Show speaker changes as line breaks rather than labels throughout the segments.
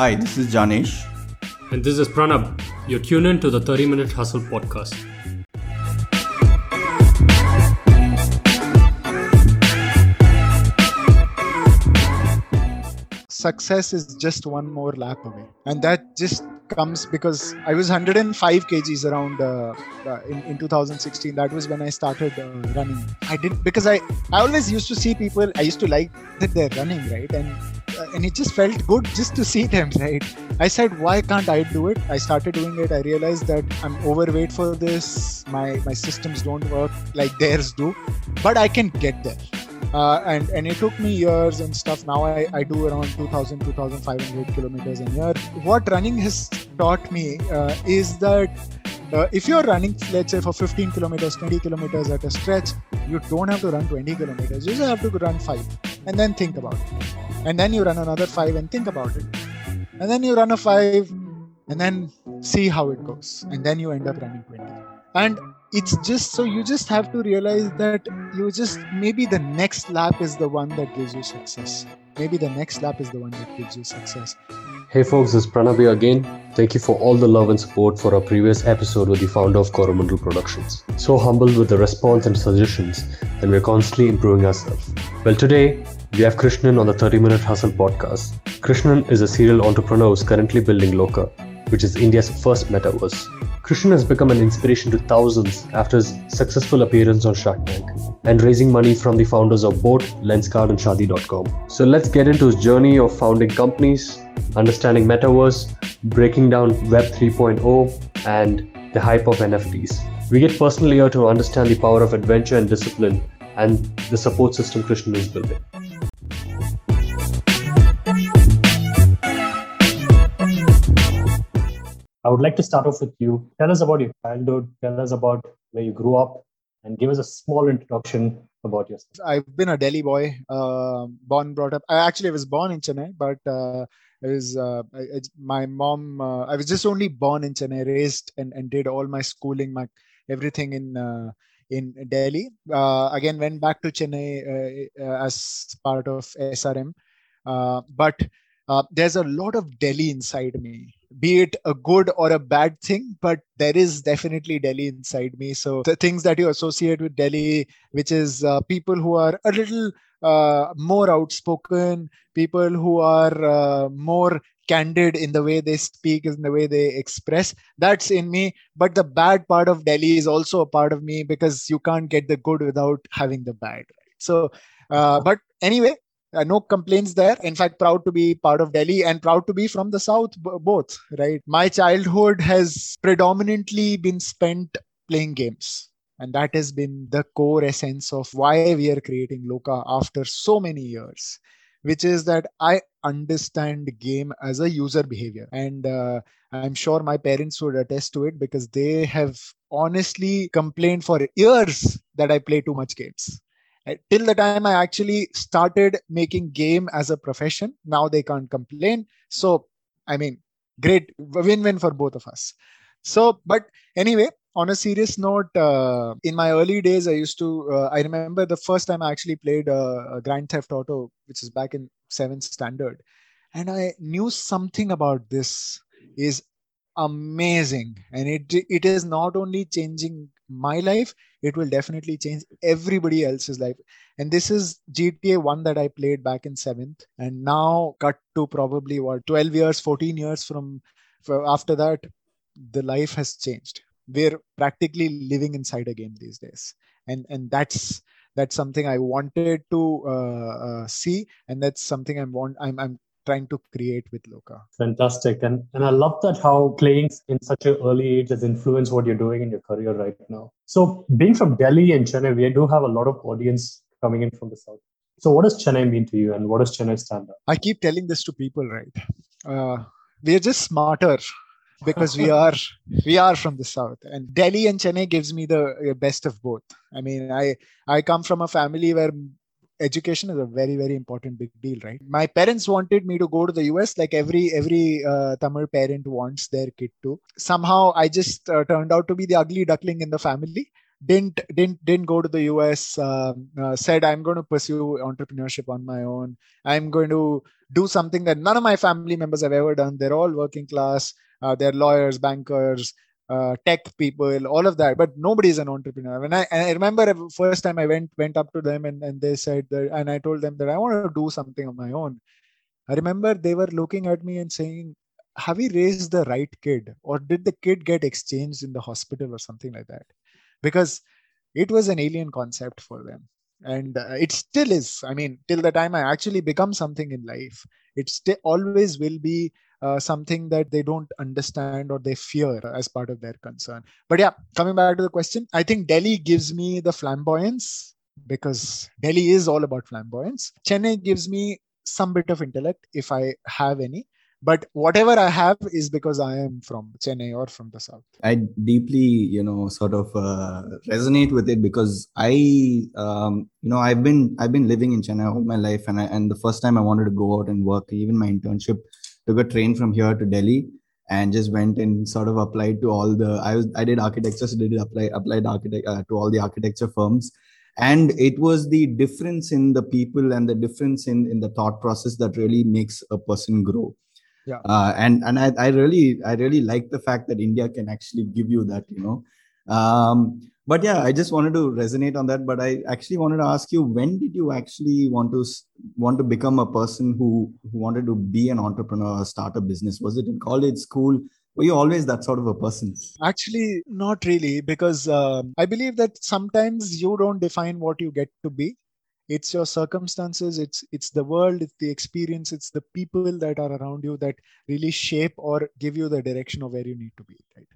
Hi, this is Janesh.
And this is Pranab. You're tuned in to the 30 Minute Hustle podcast.
Success is just one more lap away. And that just comes because I was 105 kgs around uh, uh, in, in 2016. That was when I started uh, running. I didn't because I, I always used to see people, I used to like that they're running, right? And and it just felt good just to see them, right? I said, why can't I do it? I started doing it. I realized that I'm overweight for this. My my systems don't work like theirs do, but I can get there. Uh, and and it took me years and stuff. Now I, I do around 2,000 2,500 kilometers a year. What running has taught me uh, is that uh, if you're running, let's say for 15 kilometers, 20 kilometers at a stretch, you don't have to run 20 kilometers. You just have to run five, and then think about it. And then you run another five and think about it. And then you run a five, and then see how it goes. And then you end up running 20. And it's just so you just have to realize that you just maybe the next lap is the one that gives you success maybe the next lap is the one that gives you success
hey folks is pranav again thank you for all the love and support for our previous episode with the founder of coromandel productions so humble with the response and suggestions and we're constantly improving ourselves well today we have krishnan on the 30 minute hustle podcast krishnan is a serial entrepreneur who's currently building loka which is india's first metaverse Krishnan has become an inspiration to thousands after his successful appearance on Shark Tank and raising money from the founders of both Lenskart and Shaadi.com. So let's get into his journey of founding companies, understanding metaverse, breaking down Web 3.0, and the hype of NFTs. We get personally here to understand the power of adventure and discipline and the support system Krishnan is building. Would like to start off with you. Tell us about your childhood. Tell us about where you grew up, and give us a small introduction about yourself.
I've been a Delhi boy, uh, born brought up. I actually was born in Chennai, but uh, was uh, I, my mom. Uh, I was just only born in Chennai, raised and, and did all my schooling, my everything in uh, in Delhi. Uh, again, went back to Chennai as part of SRM, but there's a lot of Delhi inside me be it a good or a bad thing, but there is definitely Delhi inside me. So the things that you associate with Delhi, which is uh, people who are a little uh, more outspoken, people who are uh, more candid in the way they speak, in the way they express, that's in me. But the bad part of Delhi is also a part of me because you can't get the good without having the bad. Right? So, uh, but anyway, uh, no complaints there. In fact proud to be part of delhi and proud to be from the south b- both right? My childhood has predominantly been spent playing games. And that has been the core essence of why we are creating loka after so many years which is that i understand game as a user behavior. And uh, i'm sure my parents would attest to it because they have honestly complained for years that i play too much games till the time i actually started making game as a profession now they can't complain. So i mean great win-win for both of us. So but anyway on a serious note uh, in my early days i used to uh, i remember the first time i actually played uh, grand theft auto which is back in 7th standard. And i knew something about this is amazing. And it it is not only changing my life it will definitely change everybody else's life. And this is gta 1 that i played back in 7th and now cut to probably what 12 years 14 years from after that the life has changed. We're practically living inside a game these days. And and that's that's something i wanted to uh, uh, see and that's something i'm want i'm, I'm trying to create with Loka.
Fantastic. And and I love that how playing in such an early age has influenced what you're doing in your career right now. So being from Delhi and Chennai, we do have a lot of audience coming in from the south. So what does Chennai mean to you and what does Chennai stand for?
I keep telling this to people, right? Uh, we're just smarter because we are we are from the south and delhi and chennai gives me the best of both i mean i i come from a family where education is a very very important big deal right? My parents wanted me to go to the us like every every uh, tamil parent wants their kid to. Somehow i just uh, turned out to be the ugly duckling in the family. Didn't didn't didn't go to the us um, uh, said i'm going to pursue entrepreneurship on my own. I'm going to do something that none of my family members have ever done. They're all working class. Uh, they're lawyers bankers uh, tech people all of that but nobody is an entrepreneur. And i, I remember first time i went went up to them and, and they said that and i told them that i want to do something on my own. I remember they were looking at me and saying have we raised the right kid or did the kid get exchanged in the hospital or something like that? Because it was an alien concept for them. And uh, it still is. I mean till the time i actually become something in life it always will be uh, something that they don't understand or they fear as part of their concern. But yeah coming back to the question i think delhi gives me the flamboyance because delhi is all about flamboyance. Chennai gives me some bit of intellect if i have any. But whatever i have is because i am from chennai or from the south.
I deeply you know sort of uh, resonate with it because i um, you know i've been i've been living in chennai all my life and I, and the first time i wanted to go out and work even my internship took a train from here to delhi and just went and sort of applied to all the i was i did architecture so did apply applied architect uh, to all the architecture firms. And it was the difference in the people and the difference in in the thought process that really makes a person grow.
Yeah.
Uh, and and I, I really i really like the fact that india can actually give you that you know um, but yeah i just wanted to resonate on that. But i actually wanted to ask you when did you actually want to want to become a person who who wanted to be an entrepreneur start a business? Was it in college school? Were you always that sort of a person?
Actually not really because um, i believe that sometimes you don't define what you get to be. It's your circumstances it's it's the world it's the experience it's the people that are around you that really shape or give you the direction of where you need to be right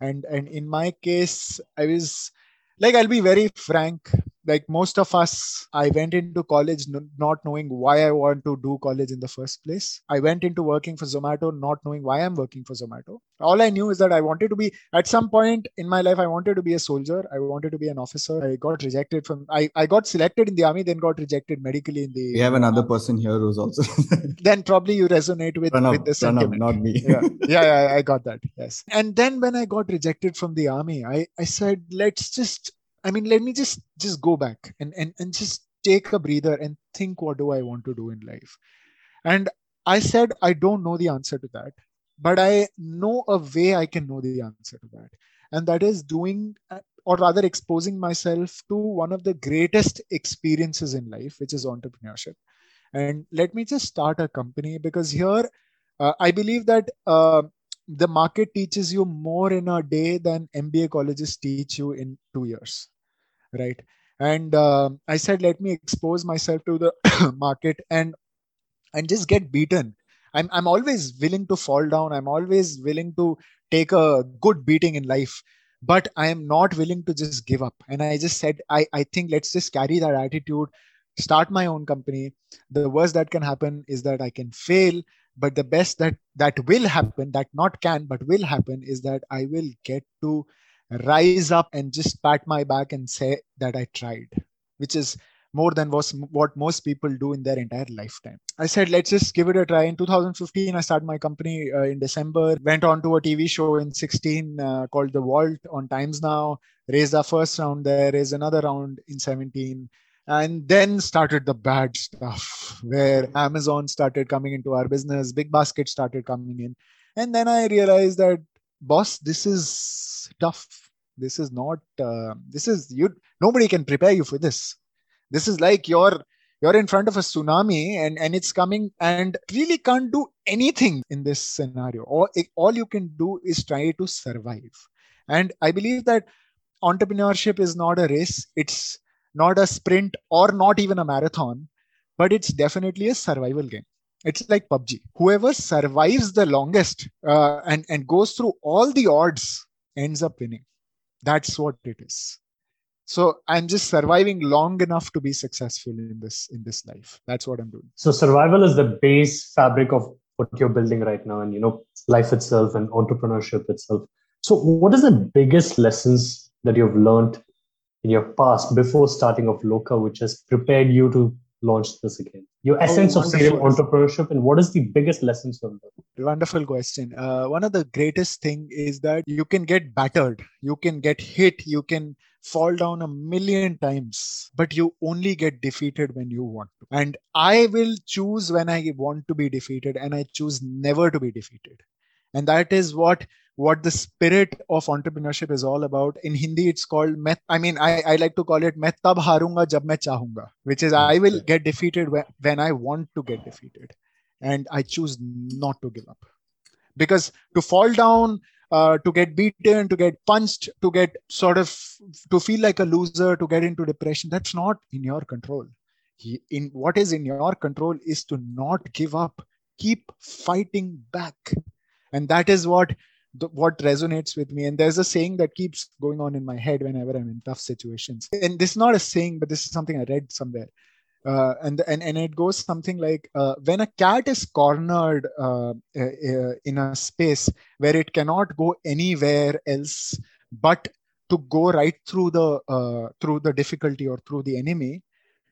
and and in my case i was like i'll be very frank like most of us i went into college not knowing why i want to do college in the first place. I went into working for zomato not knowing why i'm working for zomato. All i knew is that i wanted to be at some point in my life i wanted to be a soldier. I wanted to be an officer. I got rejected from i, I got selected in the army then got rejected medically in the
we have another person here who's also
then probably you resonate with,
Pranav,
with the sentiment.
not me.
Yeah. yeah yeah i got that. Yes. And then when i got rejected from the army i i said let's just I mean, let me just just go back and and and just take a breather and think what do I want to do in life. And I said I don't know the answer to that, but I know a way I can know the answer to that, and that is doing or rather exposing myself to one of the greatest experiences in life, which is entrepreneurship. And let me just start a company because here uh, I believe that uh, the market teaches you more in a day than MBA colleges teach you in two years, right? And uh, I said, let me expose myself to the market and and just get beaten. I'm I'm always willing to fall down. I'm always willing to take a good beating in life, but I am not willing to just give up. And I just said, I I think let's just carry that attitude start my own company the worst that can happen is that i can fail but the best that that will happen that not can but will happen is that i will get to rise up and just pat my back and say that i tried which is more than was what most people do in their entire lifetime. I said let's just give it a try. In 2015 i started my company uh, in december went on to a tv show in 16 uh, called the vault on times now raised our first round there is another round in 17 and then started the bad stuff where amazon started coming into our business big basket started coming in. And then i realized that boss this is tough. This is not uh, this is you nobody can prepare you for this. This is like you're you're in front of a tsunami and and it's coming and really can't do anything in this scenario. All, all you can do is try to survive. And i believe that entrepreneurship is not a race. It's not a sprint or not even a marathon, but it's definitely a survival game. It's like PUBG. Whoever survives the longest uh, and and goes through all the odds ends up winning. That's what it is. So I'm just surviving long enough to be successful in this in this life. That's what I'm doing.
So survival is the base fabric of what you're building right now, and you know life itself and entrepreneurship itself. So what is the biggest lessons that you've learned in your past before starting of Loka, which has prepared you to launch this again? Your oh, essence oh, of serial entrepreneurship and what is the biggest lessons from that?
Wonderful question. Uh, one of the greatest thing is that you can get battered, you can get hit, you can fall down a million times, but you only get defeated when you want to. And I will choose when I want to be defeated, and I choose never to be defeated. And that is what what the spirit of entrepreneurship is all about. In Hindi, it's called met. I mean, I, I like to call it "मैं tab harunga jab मैं chahunga," which is I will get defeated when, when I want to get defeated, and I choose not to give up. Because to fall down, uh, to get beaten, to get punched, to get sort of to feel like a loser, to get into depression, that's not in your control. In what is in your control is to not give up, keep fighting back, and that is what the, what resonates with me. And there's a saying that keeps going on in my head whenever I'm in tough situations. And this is not a saying, but this is something I read somewhere. Uh, and, and and it goes something like uh, when a cat is cornered uh, uh in a space where it cannot go anywhere else but to go right through the uh, through the difficulty or through the enemy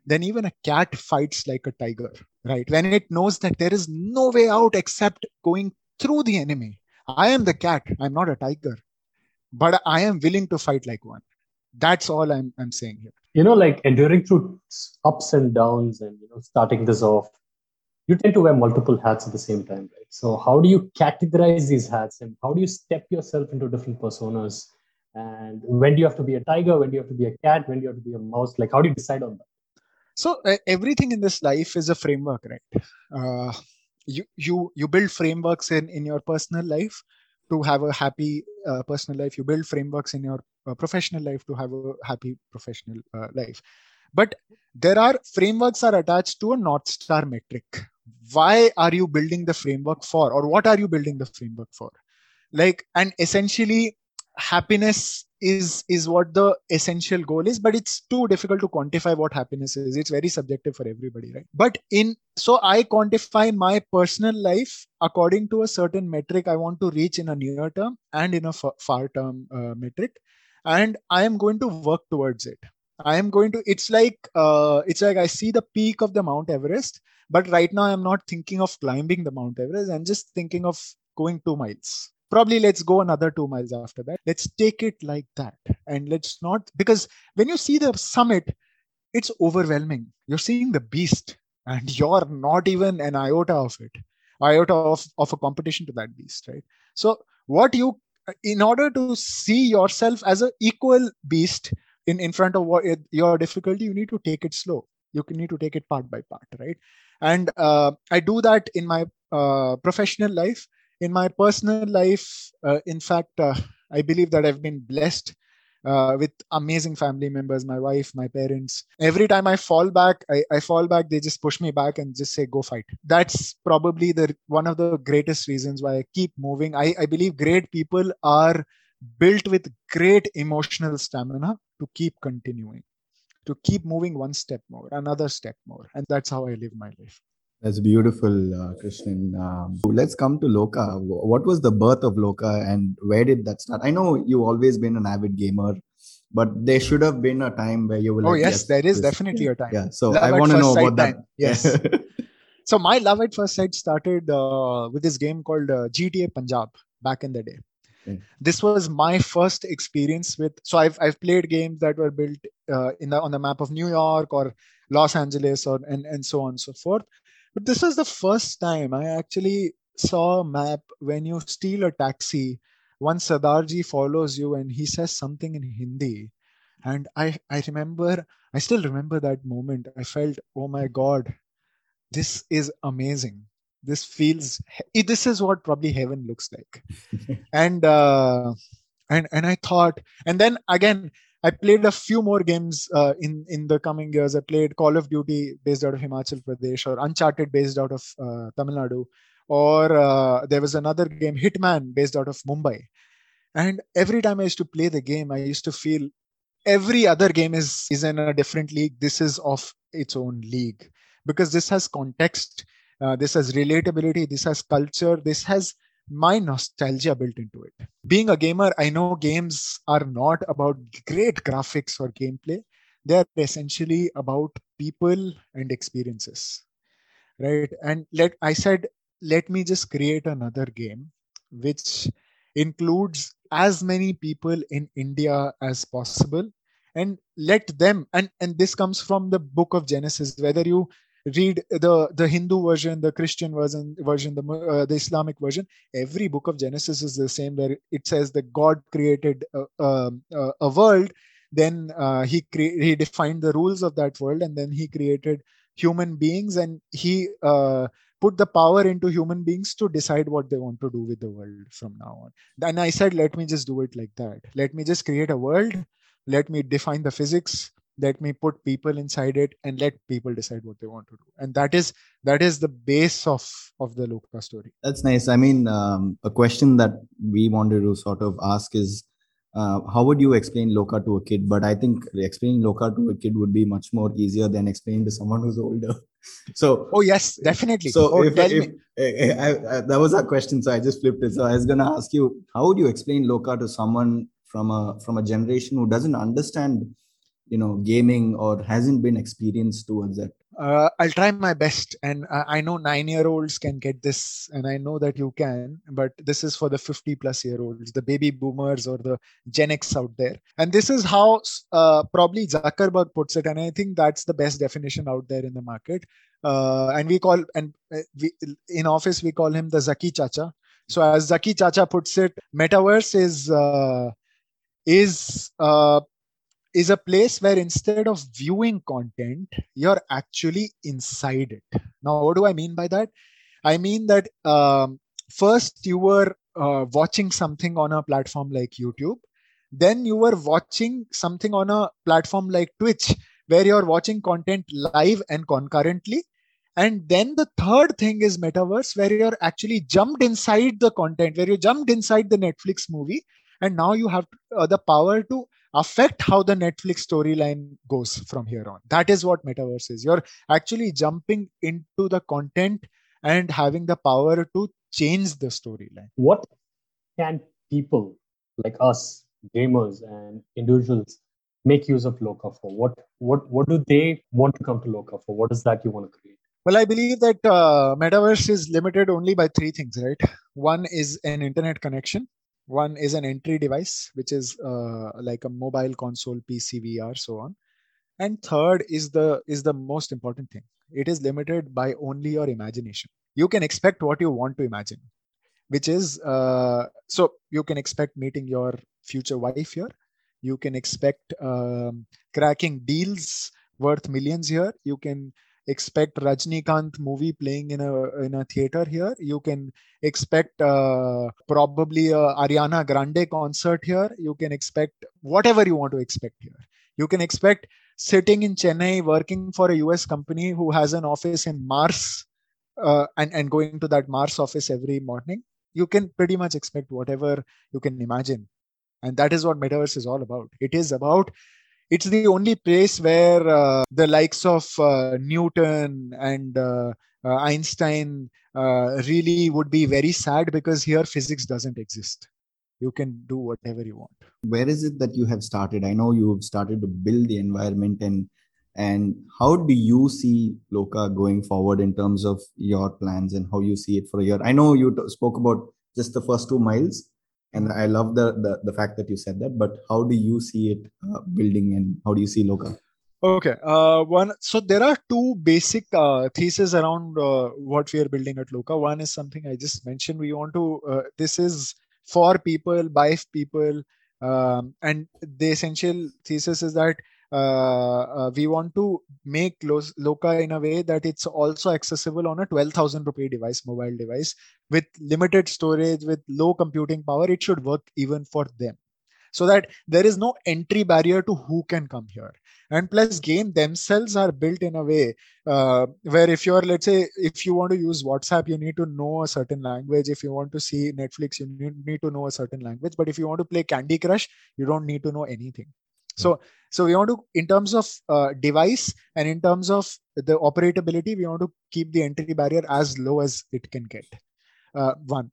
then even a cat fights like a tiger right when it knows that there is no way out except going through the enemy I am the cat. I'm not a tiger, but I am willing to fight like one. That's all I'm, I'm saying here.
You know, like enduring through ups and downs and, you know, starting this off, you tend to wear multiple hats at the same time, right? So how do you categorize these hats and how do you step yourself into different personas? And when do you have to be a tiger? When do you have to be a cat? When do you have to be a mouse? Like, how do you decide on that?
So uh, everything in this life is a framework, right? Uh, you you you build frameworks in in your personal life to have a happy uh, personal life. You build frameworks in your uh, professional life to have a happy professional uh, life. But there are frameworks are attached to a north star metric. Why are you building the framework for? Or what are you building the framework for? Like and essentially happiness is is what the essential goal is but it's too difficult to quantify what happiness is. It's very subjective for everybody right? But in so i quantify my personal life according to a certain metric i want to reach in a near term and in a far term uh, metric and i am going to work towards it. I am going to it's like uh, it's like i see the peak of the mount everest but right now i'm not thinking of climbing the mount everest. I'm just thinking of going 2 miles probably let's go another two miles after that. Let's take it like that. And let's not because when you see the summit it's overwhelming. You're seeing the beast and you're not even an iota of it iota of, of a competition to that beast right? So what you in order to see yourself as an equal beast in, in front of what, your difficulty you need to take it slow. You need to take it part by part right? And uh, i do that in my uh, professional life in my personal life, uh, in fact, uh, I believe that I've been blessed uh, with amazing family members, my wife, my parents. Every time I fall back, I, I, fall back, they just push me back and just say, go fight. That's probably the one of the greatest reasons why I keep moving. I, I believe great people are built with great emotional stamina to keep continuing, to keep moving one step more, another step more. And that's how I live my life.
That's beautiful, uh, Krishnan. Um, let's come to Loka. What was the birth of Loka and where did that start? I know you've always been an avid gamer, but there should have been a time where you were
oh, like, yes, yes there is this, definitely a time.
Yeah, so love I want to know about that.
Yes. so my love at first sight started uh, with this game called uh, GTA Punjab back in the day. Okay. This was my first experience with. So I've I've played games that were built uh, in the on the map of New York or Los Angeles or and and so on and so forth but this was the first time I actually saw a map when you steal a taxi. One Sardarji follows you and he says something in Hindi. And I, I remember, I still remember that moment. I felt, oh my God, this is amazing. This feels, this is what probably heaven looks like. and, uh, and, and I thought, and then again, I played a few more games uh, in in the coming years. I played Call of Duty based out of Himachal Pradesh or Uncharted based out of uh, Tamil Nadu, or uh, there was another game Hitman based out of Mumbai. And every time I used to play the game, I used to feel every other game is is in a different league. This is of its own league because this has context, uh, this has relatability, this has culture, this has my nostalgia built into it. Being a gamer, I know games are not about great graphics or gameplay. They're essentially about people and experiences. Right. And let I said, let me just create another game which includes as many people in India as possible and let them and and this comes from the book of genesis whether you read the the hindu version the christian version version the uh, the islamic version. Every book of genesis is the same where it says that god created a, a, a world. Then uh, he cre- he defined the rules of that world and then he created human beings and he uh, put the power into human beings to decide what they want to do with the world from now on. And i said let me just do it like that. Let me just create a world. Let me define the physics let me put people inside it and let people decide what they want to do and that is that is the base of of the loka story
that's nice i mean um, a question that we wanted to sort of ask is uh, how would you explain Loka to a kid? But I think explaining Loka to a kid would be much more easier than explaining to someone who's older. so,
oh yes, definitely.
So,
oh,
if, if, if I, I, that was a question, so I just flipped it. So, I was gonna ask you, how would you explain Loka to someone from a from a generation who doesn't understand, you know, gaming or hasn't been experienced towards that?
uh, I'll try my best. And uh, I know nine year olds can get this, and I know that you can, but this is for the 50 plus year olds, the baby boomers or the Gen X out there. And this is how uh, probably Zuckerberg puts it. And I think that's the best definition out there in the market. Uh, and we call, and uh, we, in office, we call him the Zaki Chacha. So as Zaki Chacha puts it, metaverse is, uh, is is a place where instead of viewing content, you're actually inside it. Now, what do I mean by that? I mean that um, first you were uh, watching something on a platform like YouTube, then you were watching something on a platform like Twitch, where you're watching content live and concurrently. And then the third thing is metaverse, where you're actually jumped inside the content, where you jumped inside the Netflix movie, and now you have uh, the power to affect how the Netflix storyline goes from here on. That is what metaverse is. You're actually jumping into the content and having the power to change the storyline.
What can people like us, gamers and individuals, make use of Loka for? What what what do they want to come to Loka for? What is that you want to create?
Well, I believe that uh, metaverse is limited only by three things, right? One is an internet connection one is an entry device which is uh, like a mobile console pc vr so on. And third is the is the most important thing. It is limited by only your imagination. You can expect what you want to imagine which is uh, so you can expect meeting your future wife here. You can expect um, cracking deals worth millions here. You can expect Rajnikant movie playing in a in a theater here. You can expect uh, probably a Ariana Grande concert here. You can expect whatever you want to expect here. You can expect sitting in Chennai working for a US company who has an office in Mars uh, and and going to that Mars office every morning. You can pretty much expect whatever you can imagine. And that is what metaverse is all about. It is about it's the only place where uh, the likes of uh, Newton and uh, uh Einstein uh, really would be very sad because here physics doesn't exist. You can do whatever you want.
Where is it that you have started? I know you've started to build the environment and and how do you see Loka going forward in terms of your plans and how you see it for a year? I know you t- spoke about just the first two miles, and i love the, the the fact that you said that but how do you see it uh, building and how do you see loka?
Okay uh, one so there are two basic uh, theses around uh, what we are building at loka. One is something i just mentioned. We want to uh, this is for people by people um, and the essential thesis is that uh, uh, we want to make Loka in a way that it's also accessible on a 12,000 rupee device, mobile device, with limited storage, with low computing power. It should work even for them. So that there is no entry barrier to who can come here. And plus, game themselves are built in a way uh, where if you're, let's say, if you want to use WhatsApp, you need to know a certain language. If you want to see Netflix, you need to know a certain language. But if you want to play Candy Crush, you don't need to know anything so so we want to in terms of uh, device and in terms of the operability we want to keep the entry barrier as low as it can get. Uh, one.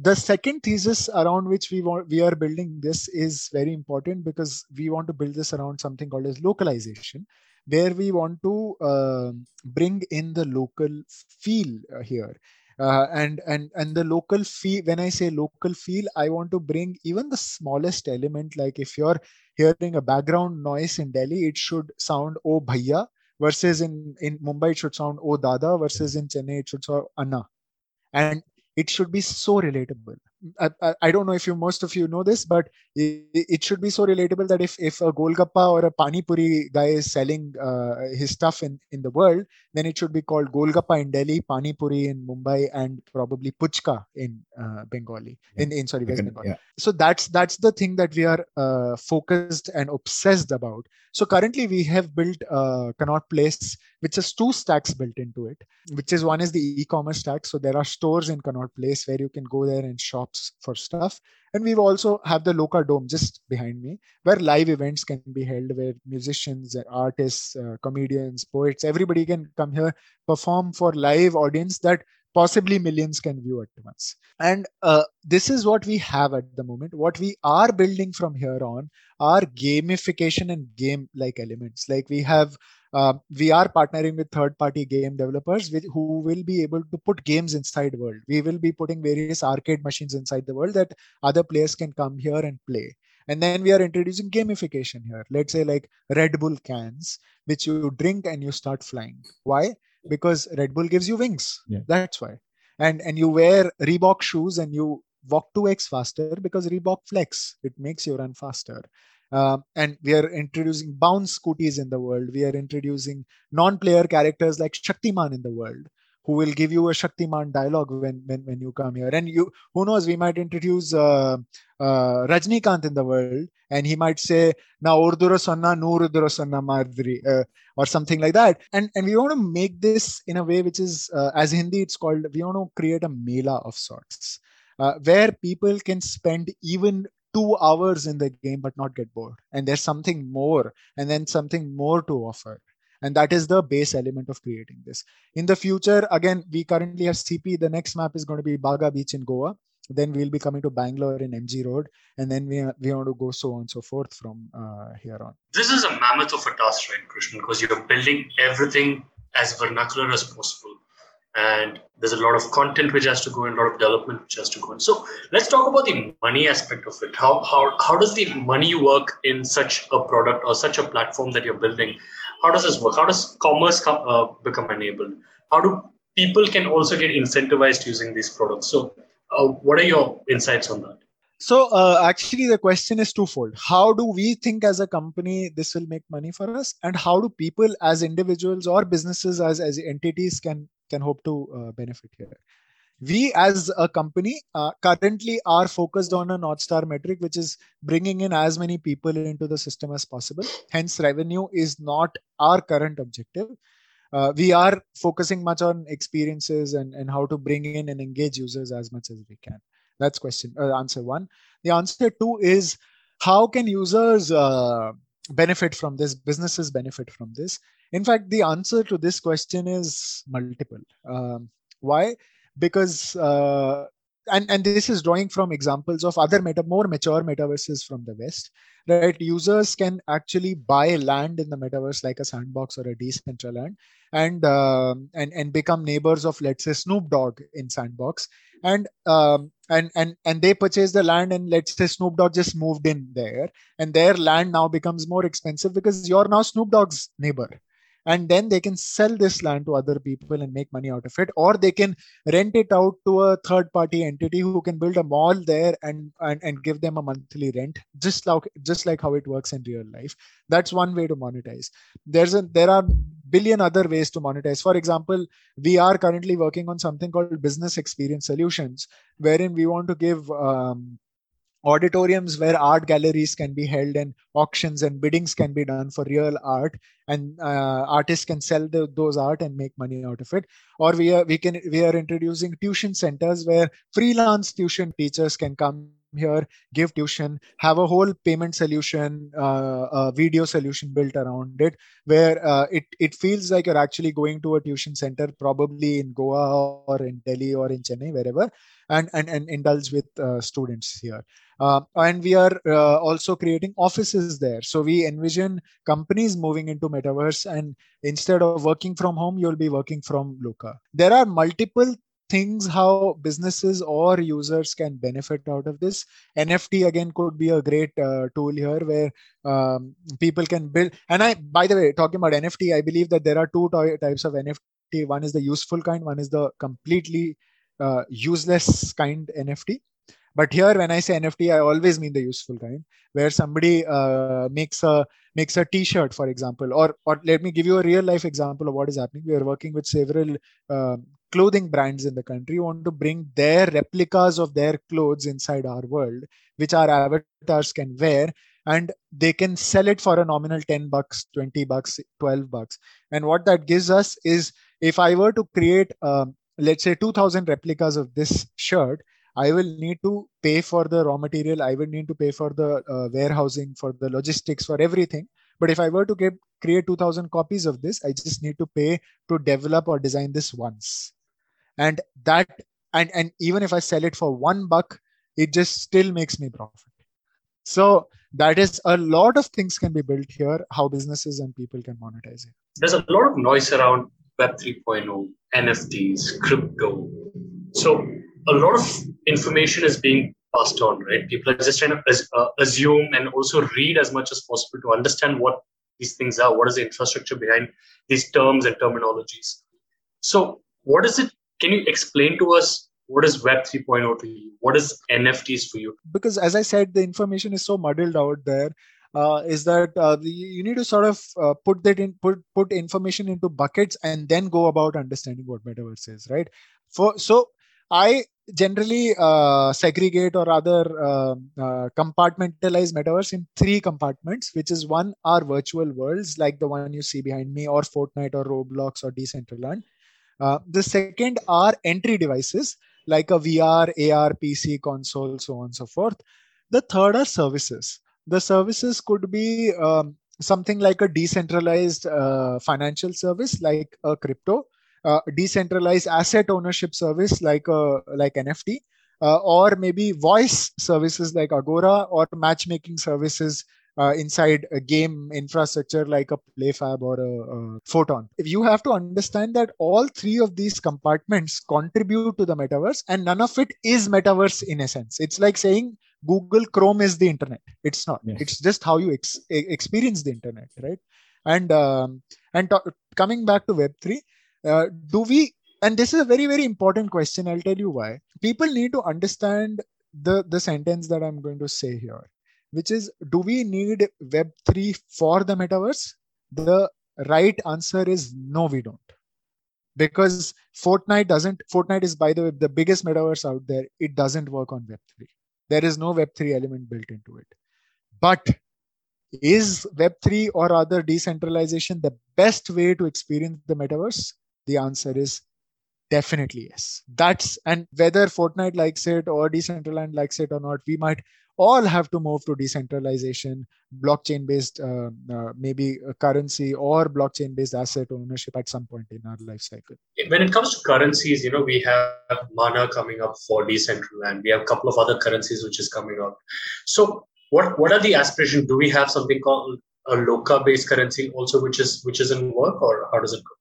The second thesis around which we want we are building this is very important because we want to build this around something called as localization where we want to uh, bring in the local feel uh, here. Uh, and and and the local feel when i say local feel i want to bring even the smallest element like if you're hearing a background noise in Delhi, it should sound "Oh Bhaiya," versus in in Mumbai it should sound "Oh Dada," versus in Chennai it should sound "Anna," and it should be so relatable. I, I, don't know if you most of you know this, but it, it, should be so relatable that if if a Golgappa or a Pani Puri guy is selling uh, his stuff in in the world, then it should be called Golgappa in Delhi, Pani Puri in Mumbai, and probably Puchka in uh, Bengali. Yeah. In in sorry West Bengal. Yeah. So that's that's the thing that we are uh, focused and obsessed about. So currently we have built uh, Connaught Place, which has two stacks built into it. Which is one is the e-commerce stack. So there are stores in Connaught Place where you can go there and shop for stuff. And we've also have the Loka Dome just behind me where live events can be held where musicians artists uh, comedians poets everybody can come here perform for live audience that possibly millions can view at once. And uh, this is what we have at the moment. What we are building from here on are gamification and game like elements. Like we have uh, we are partnering with third party game developers with, who will be able to put games inside world. We will be putting various arcade machines inside the world that other players can come here and play. And then we are introducing gamification here. Let's say like red bull cans which you drink and you start flying. Why? Because red bull gives you wings. Yeah. that's why. And and you wear reebok shoes and you walk 2x faster because reebok flex. It makes you run faster uh, and we are introducing bounce scooties in the world. We are introducing non-player characters like Shaktiman in the world, who will give you a Shaktiman dialogue when when, when you come here. And you, who knows, we might introduce uh, uh, Rajnikant in the world, and he might say, "Na urdura sanna, nurudura sanna madri," uh, or something like that. And and we want to make this in a way which is, uh, as Hindi, it's called. We want to create a mela of sorts. Uh, where people can spend even two hours in the game but not get bored. And there's something more and then something more to offer. And that is the base element of creating this. In the future again we currently have cp the next map is going to be baga beach in goa. Then we'll be coming to bangalore in mg road. And then we, we want to go so on and so forth from uh, here on.
This is a mammoth of a task right krishna because you're building everything as vernacular as possible and there's a lot of content which has to go in, a lot of development which has to go in. So let's talk about the money aspect of it. How how how does the money work in such a product or such a platform that you're building? How does this work? How does commerce come, uh, become enabled? How do people can also get incentivized using these products? So, uh, what are your insights on that?
So uh, actually, the question is twofold: How do we think as a company this will make money for us, and how do people, as individuals or businesses, as as entities, can can hope to uh, benefit here. We, as a company, uh, currently are focused on a North Star metric, which is bringing in as many people into the system as possible. Hence, revenue is not our current objective. Uh, we are focusing much on experiences and, and how to bring in and engage users as much as we can. That's question uh, answer one. The answer two is how can users uh, benefit from this? Businesses benefit from this. In fact, the answer to this question is multiple. Um, why? Because uh, and and this is drawing from examples of other meta more mature metaverses from the west right users can actually buy land in the metaverse like a sandbox or a decentraland and um, and and become neighbors of let's say snoop dogg in sandbox and um, and and and they purchase the land and let's say snoop dogg just moved in there and their land now becomes more expensive because you're now snoop dogg's neighbor and then they can sell this land to other people and make money out of it. Or they can rent it out to a third party entity who can build a mall there and, and and give them a monthly rent just like just like how it works in real life. That's one way to monetize. There's a there are billion other ways to monetize. For example we are currently working on something called business experience solutions wherein we want to give um, auditoriums where art galleries can be held and auctions and biddings can be done for real art. And uh, artists can sell the, those art and make money out of it. Or we are we can we are introducing tuition centers where freelance tuition teachers can come here give tuition have a whole payment solution uh, a video solution built around it where uh, it it feels like you're actually going to a tuition center probably in goa or in delhi or in chennai wherever and and, and indulge with uh, students here. Uh, and we are uh, also creating offices there. So we envision companies moving into metaverse and instead of working from home you'll be working from Loka there are multiple things how businesses or users can benefit out of this. Nft again could be a great uh, tool here where um, people can build. And i by the way talking about nft i believe that there are two types of nft one is the useful kind one is the completely uh, useless kind nft but here when i say nft i always mean the useful kind where somebody uh, makes a makes a t-shirt for example or or let me give you a real life example of what is happening. We are working with several uh, clothing brands in the country want to bring their replicas of their clothes inside our world which our avatars can wear and they can sell it for a nominal 10 bucks 20 bucks 12 bucks. And what that gives us is if i were to create um, let's say 2000 replicas of this shirt I will need to pay for the raw material. I will need to pay for the uh, warehousing, for the logistics, for everything. But if I were to get, create 2000 copies of this, I just need to pay to develop or design this once. And that, and, and even if I sell it for one buck, it just still makes me profit. So that is a lot of things can be built here, how businesses and people can monetize it.
There's a lot of noise around Web 3.0, NFTs, crypto. So a lot of information is being passed on, right? People are just trying to uh, assume and also read as much as possible to understand what these things are, what is the infrastructure behind these terms and terminologies. So, what is it? Can you explain to us what is Web 3.0 to you? What is NFTs for you?
Because, as I said, the information is so muddled out there. Uh, is that uh, you need to sort of uh, put that in put put information into buckets and then go about understanding what metaverse is right for so i generally uh, segregate or rather uh, uh, compartmentalize metaverse in three compartments which is one are virtual worlds like the one you see behind me or fortnite or roblox or decentraland. Uh, the second are entry devices like a vr ar pc console so on and so forth. The third are services. The services could be um, something like a decentralized uh, financial service like a crypto uh, decentralized asset ownership service like a like NFT, uh, or maybe voice services like Agora, or matchmaking services uh, inside a game infrastructure like a PlayFab or a, a, Photon. If you have to understand that all three of these compartments contribute to the metaverse, and none of it is metaverse in a sense. It's like saying Google Chrome is the internet. It's not. Yes. It's just how you ex- experience the internet, right? And um, and t- coming back to Web three, uh, do we and this is a very very important question. I'll tell you why. People need to understand the the sentence that i'm going to say here which is do we need web3 for the metaverse? The right answer is no we don't. Because fortnite doesn't fortnite is by the way the biggest metaverse out there. It doesn't work on web3 there is no web3 element built into it. But is web3 or other decentralization the best way to experience the metaverse the answer is definitely yes. That's and whether Fortnite likes it or Decentraland likes it or not, we might all have to move to decentralization, blockchain based, uh, uh, maybe currency or blockchain based asset ownership at some point in our life cycle.
When it comes to currencies, you know, we have Mana coming up for Decentraland. We have a couple of other currencies which is coming up. So, what what are the aspirations? Do we have something called a Loka based currency also, which is which is in work, or how does it go?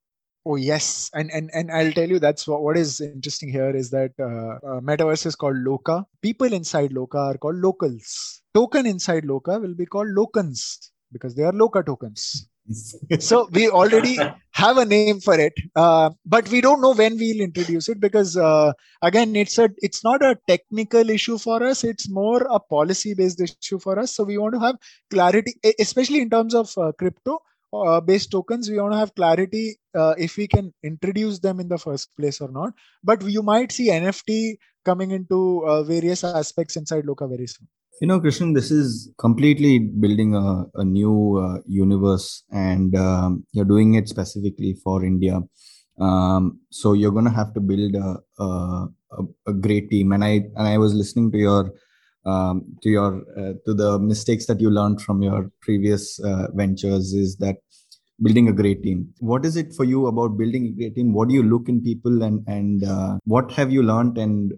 Oh yes, and and and I'll tell you that's what, what is interesting here is that uh, uh, metaverse is called Loka. People inside Loka are called locals. Token inside Loka will be called locans because they are Loka tokens. so we already have a name for it, uh, but we don't know when we'll introduce it because uh, again, it's a it's not a technical issue for us. It's more a policy based issue for us. So we want to have clarity, especially in terms of uh, crypto uh, based tokens we want to have clarity uh, if we can introduce them in the first place or not. But you might see nft coming into uh, various aspects inside loka very soon.
You know krishnan this is completely building a, a new uh, universe and um, you're doing it specifically for india. Um, so you're going to have to build a, a, a, great team. And i and i was listening to your um, to your uh, to the mistakes that you learned from your previous uh, ventures is that building a great team. What is it for you about building a great team? What do you look in people and and uh, what have you learned and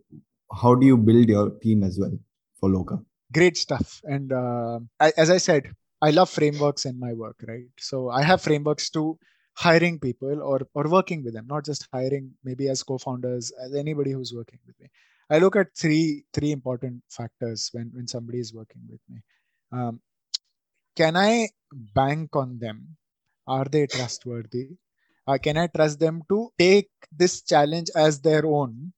how do you build your team as well for loka?
Great stuff. And uh, I, as i said i love frameworks in my work right? So i have frameworks to hiring people or or working with them not just hiring maybe as co-founders as anybody who's working with me i look at three three important factors when when somebody is working with me. Um, can i bank on them? Are they trustworthy? Uh, can i trust them to take this challenge as their own?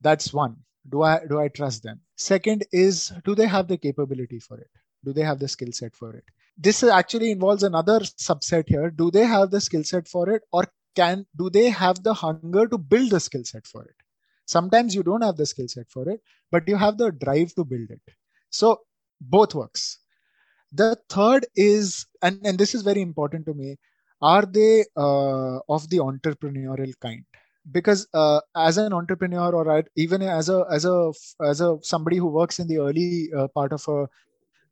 That's one. Do i do i trust them? Second is do they have the capability for it? Do they have the skill set for it? This actually involves another subset here. Do they have the skill set for it or can do they have the hunger to build the skill set for it sometimes you don't have the skill set for it but you have the drive to build it. So both works. The third is and, and this is very important to me are they uh, of the entrepreneurial kind? Because uh, as an entrepreneur or even as a as a as a somebody who works in the early uh, part of a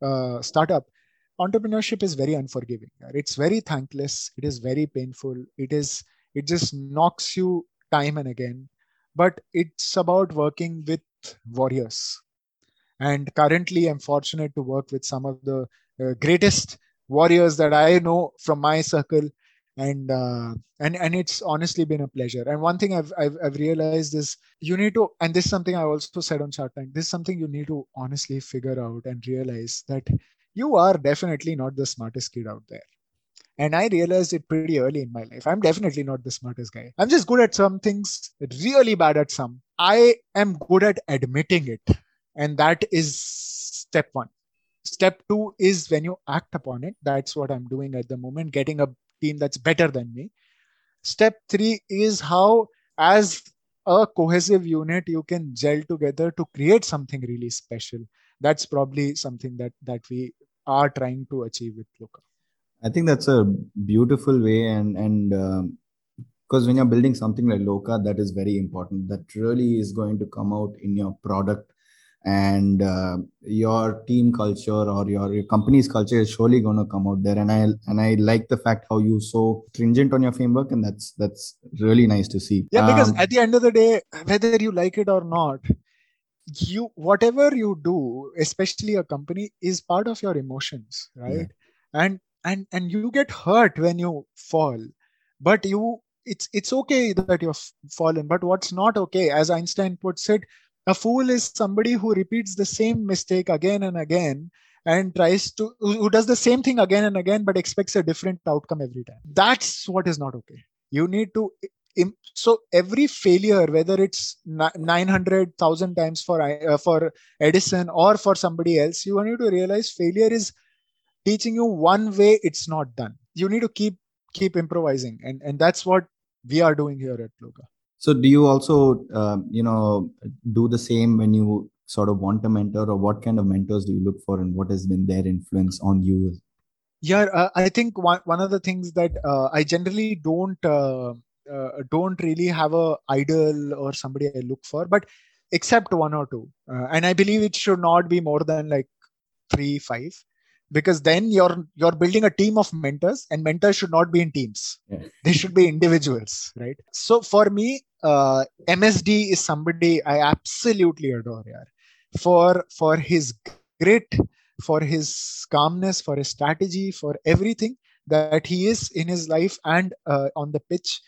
uh, startup entrepreneurship is very unforgiving. It's very thankless. It is very painful. It is it just knocks you time and again but it's about working with warriors. And currently i'm fortunate to work with some of the uh, greatest warriors that i know from my circle. And uh, and and it's honestly been a pleasure. And one thing I've, I've i've realized is you need to and this is something i also said on shark tank this is something you need to honestly figure out and realize that you are definitely not the smartest kid out there and i realized it pretty early in my life i'm definitely not the smartest guy i'm just good at some things really bad at some i am good at admitting it and that is step one step two is when you act upon it that's what i'm doing at the moment getting a team that's better than me. Step three is how, as a cohesive unit, you can gel together to create something really special. That's probably something that that we are trying to achieve with Loka.
I think that's a beautiful way, and and because um, when you're building something like Loka, that is very important. That really is going to come out in your product and uh, your team culture or your, your company's culture is surely going to come out there and i and i like the fact how you so stringent on your framework and that's that's really nice to see
yeah because um, at the end of the day whether you like it or not you whatever you do especially a company is part of your emotions right yeah. and and and you get hurt when you fall. But you it's it's okay that you've fallen but what's not okay as einstein puts it a fool is somebody who repeats the same mistake again and again and tries to who does the same thing again and again but expects a different outcome every time. That's what is not okay. You need to so every failure whether it's 900000 times for uh, for edison or for somebody else you need to realize failure is teaching you one way it's not done. You need to keep keep improvising. And and that's what we are doing here at Loka
so do you also uh, you know do the same when you sort of want a mentor? Or what kind of mentors do you look for and what has been their influence on you?
Yeah uh, i think one, one of the things that uh, i generally don't uh, uh, don't really have a idol or somebody i look for but except one or two. Uh, and i believe it should not be more than like three five because then you're you're building a team of mentors and mentors should not be in teams yeah. they should be individuals right so for me uh, msd is somebody i absolutely adore yeah. for for his grit for his calmness for his strategy for everything that he is in his life and uh, on the pitch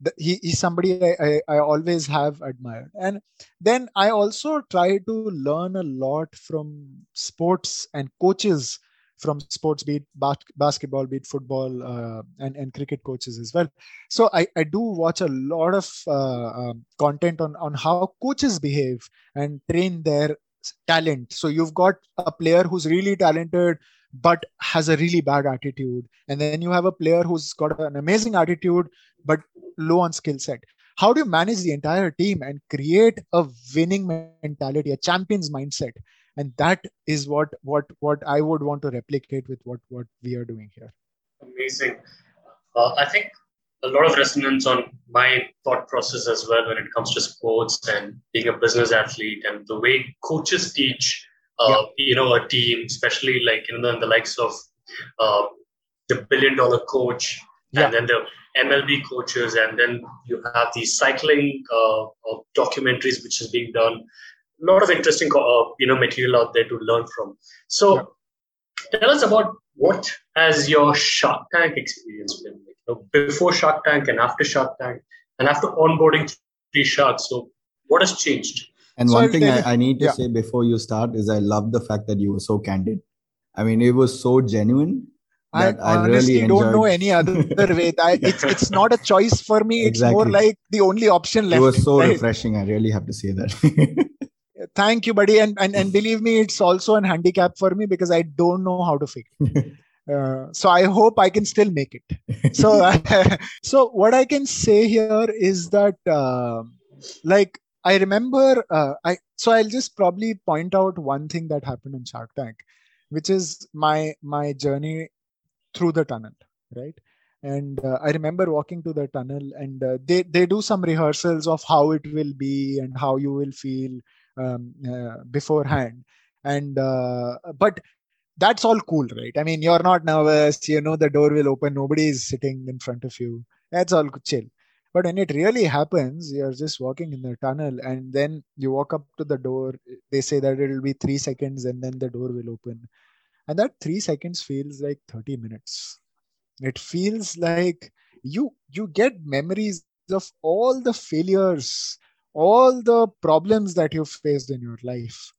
the, he, he's somebody I, I, I, always have admired and then i also try to learn a lot from sports and coaches from sports beat bas- basketball beat football uh, and, and cricket coaches as well. So i, I do watch a lot of uh, um, content on, on how coaches behave and train their talent. So you've got a player who's really talented but has a really bad attitude. And then you have a player who's got an amazing attitude but low on skill set. How do you manage the entire team and create a winning mentality a champion's mindset and that is what what what i would want to replicate with what what we are doing here
amazing uh, i think a lot of resonance on my thought process as well when it comes to sports and being a business athlete and the way coaches teach uh, yeah. you know a team especially like you know in the likes of uh, the billion dollar coach yeah. and then the mlb coaches and then you have the cycling uh, documentaries which is being done a lot of interesting uh, you know material out there to learn from. So, yeah. tell us about what has your Shark Tank experience been like? you know, before Shark Tank and after Shark Tank, and after onboarding three sharks. So, what has changed?
And
So
one thing I, I need to
yeah.
say before you start is I love the fact that you were so candid. I mean, it was so genuine
I
I,
honestly
really
don't know any other way. I, it's it's not a choice for me. It's more like the only option left.
It was so
right?
refreshing. I really have to say that.
Thank you, buddy. And, and and believe me, it's also an handicap for me because I don't know how to fake it. Uh, so I hope I can still make it. So so what I can say here is that um like I remember uh, I so I'll just probably point out one thing that happened in Shark Tank, which is my my journey through the tunnel, right? And uh, I remember walking to the tunnel, and uh, they they do some rehearsals of how it will be and how you will feel um, uh, beforehand. And uh, but that's all cool, right? I mean, you're not nervous. You know the door will open. Nobody is sitting in front of you. That's all chill. But when it really happens, you're just walking in the tunnel, and then you walk up to the door. They say that it will be three seconds, and then the door will open. And that three seconds feels like 30 minutes. It feels like you you get memories of all the failures, all the problems that you've faced in your life,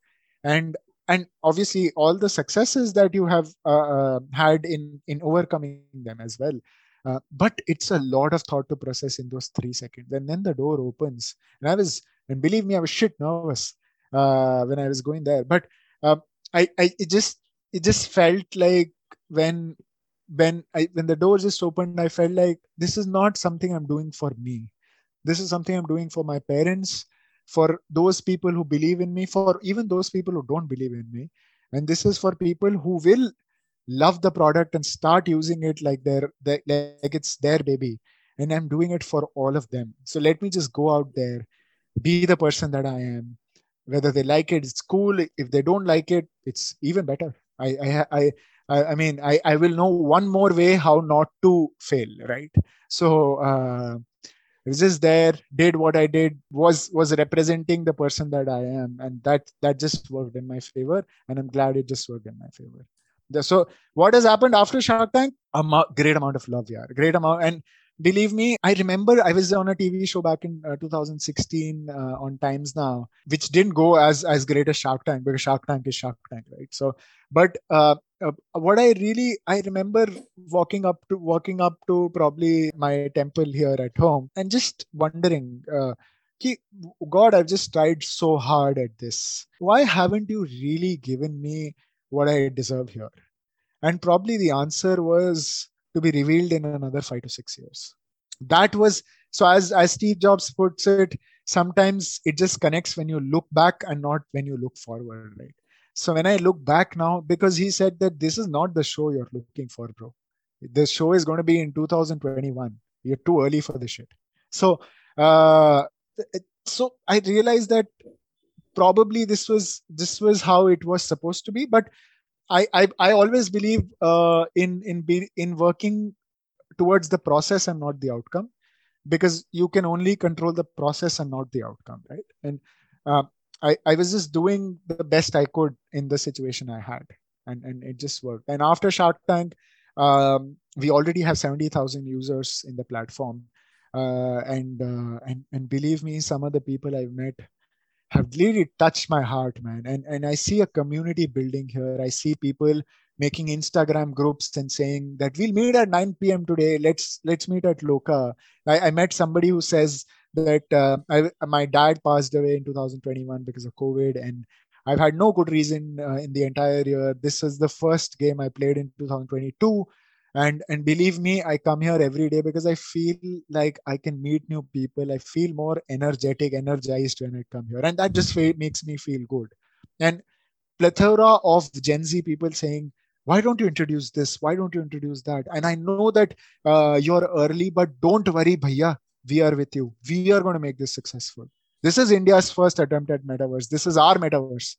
and and obviously all the successes that you have uh, uh, had in in overcoming them as well. Uh, but it's a lot of thought to process in those three seconds. And then the door opens, and I was, and believe me, I was shit nervous uh, when I was going there. But um, I, I, it just, it just felt like when, when I, when the door just opened, I felt like this is not something I'm doing for me. This is something I'm doing for my parents, for those people who believe in me, for even those people who don't believe in me, and this is for people who will love the product and start using it like their, their like it's their baby. And i'm doing it for all of them. So let me just go out there be the person that i am. Whether they like it it's cool. If they don't like it it's even better. I i i i, mean I, I will know one more way how not to fail right? So uh was just there? Did what i did was was representing the person that i am. And that that just worked in my favor. And i'm glad it just worked in my favor. So what has happened after shark tank? A great amount of love yeah great amount and believe me i remember i was on a tv show back in uh, 2016 uh, on times now which didn't go as as great as shark tank because shark tank is shark tank right? So but uh, uh, what i really i remember walking up to walking up to probably my temple here at home and just wondering uh, "Ki- god i've just tried so hard at this. Why haven't you really given me what i deserve here? And probably the answer was to be revealed in another five to six years. That was so as as Steve Jobs puts it, sometimes it just connects when you look back and not when you look forward, right? So when I look back now, because he said that this is not the show you're looking for, bro. The show is going to be in 2021. You're too early for the shit. So uh so I realized that probably this was this was how it was supposed to be, but I, I I always believe uh, in in be, in working towards the process and not the outcome, because you can only control the process and not the outcome, right? And uh, I I was just doing the best I could in the situation I had, and and it just worked. And after Shark Tank, um, we already have seventy thousand users in the platform, uh, and uh, and and believe me, some of the people I've met have really touched my heart man. And and i see a community building here. I see people making instagram groups and saying that we'll meet at 9 p.m today. Let's let's meet at loka. I, I met somebody who says that uh, I, my dad passed away in 2021 because of covid and i've had no good reason uh, in the entire year. This is the first game i played in 2022 and and believe me i come here every day because i feel like i can meet new people. I feel more energetic energized when i come here. And that just makes me feel good. And plethora of gen z people saying why don't you introduce this? Why don't you introduce that? And i know that uh, you're early but don't worry bhaiya we are with you. We are going to make this successful. This is india's first attempt at metaverse. This is our metaverse.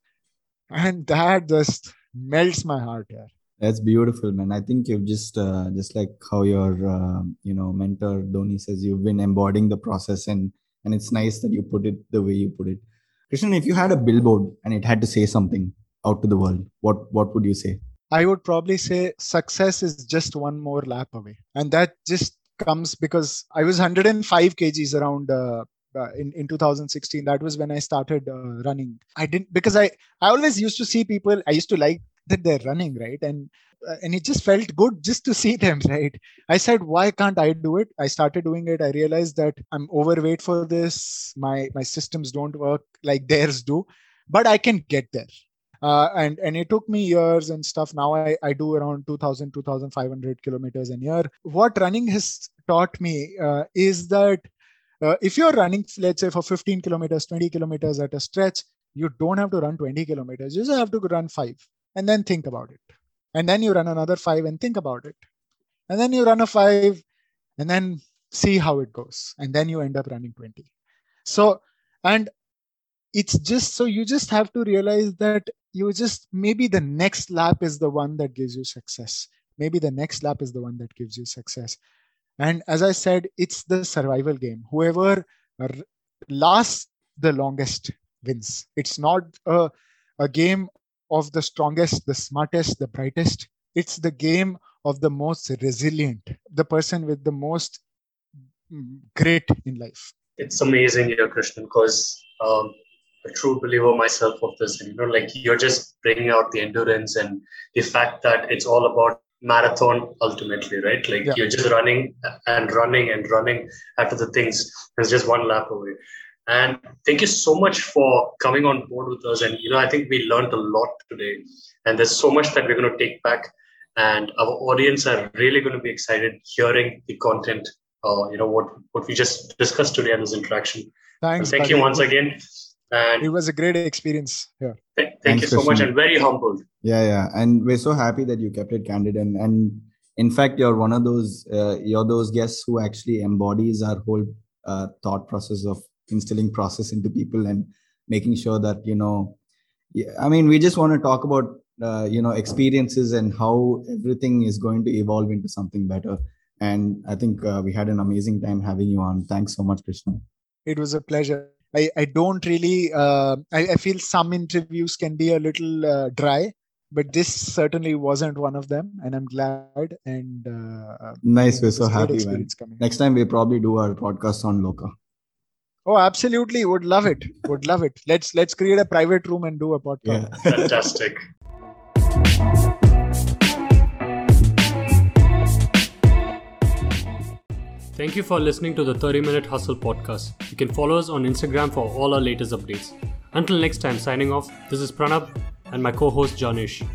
And that just melts my heart here
That's beautiful, man. I think you've just, uh, just like how your, uh, you know, mentor Dhoni says, you've been embodying the process, and and it's nice that you put it the way you put it. Krishnan, if you had a billboard and it had to say something out to the world, what what would you say?
I would probably say success is just one more lap away. And that just comes because I was 105 kgs around uh, uh, in in 2016. That was when I started uh, running. I didn't because I I always used to see people. I used to like that they're running right? And uh, and it just felt good just to see them right? I said why can't i do it? I started doing it. I realized that i'm overweight for this. My my systems don't work like theirs do but i can get there. Uh, and and it took me years and stuff. Now i, I do around 2000 2500 kilometers a year. What running has taught me uh, is that uh, if you're running let's say for 15 kilometers 20 kilometers at a stretch you don't have to run 20 kilometers. You just have to run five and then think about it. And then you run another five and think about it. And then you run a five and then see how it goes. And then you end up running 20 so and it's just so you just have to realize that you just maybe the next lap is the one that gives you success. Maybe the next lap is the one that gives you success. And as i said it's the survival game. Whoever lasts the longest wins. It's not a, a game of the strongest the smartest the brightest it's the game of the most resilient the person with the most mm, great in life
it's amazing here krishnan because um, a true believer myself of this. And, you know, like you're just bringing out the endurance and the fact that it's all about marathon ultimately, right? Like yeah. you're just running and running and running after the things. There's just one lap away. And thank you so much for coming on board with us. And you know, I think we learned a lot today. And there's so much that we're going to take back. And our audience are really going to be excited hearing the content. Uh, you know what what we just discussed today in this interaction.
Thanks.
And thank you once again.
And it was a great experience. Yeah.
Th- thank Thanks, you so much and very humbled.
Yeah, yeah. And we're so happy that you kept it candid. And, and in fact, you're one of those, uh, you're those guests who actually embodies our whole uh, thought process of instilling process into people and making sure that, you know, I mean, we just want to talk about, uh, you know, experiences and how everything is going to evolve into something better. And I think uh, we had an amazing time having you on. Thanks so much, Krishna.
It was a pleasure. I, I don't really uh, I, I, feel some interviews can be a little uh, dry but this certainly wasn't one of them and i'm glad and uh,
nice we're so happy man. next time we probably do our podcast on loka
oh absolutely would love it would love it let's let's create a private room and do a podcast
yeah. fantastic Thank you for listening to the 30 Minute Hustle podcast. You can follow us on Instagram for all our latest updates. Until next time, signing off, this is Pranab and my co host Janish.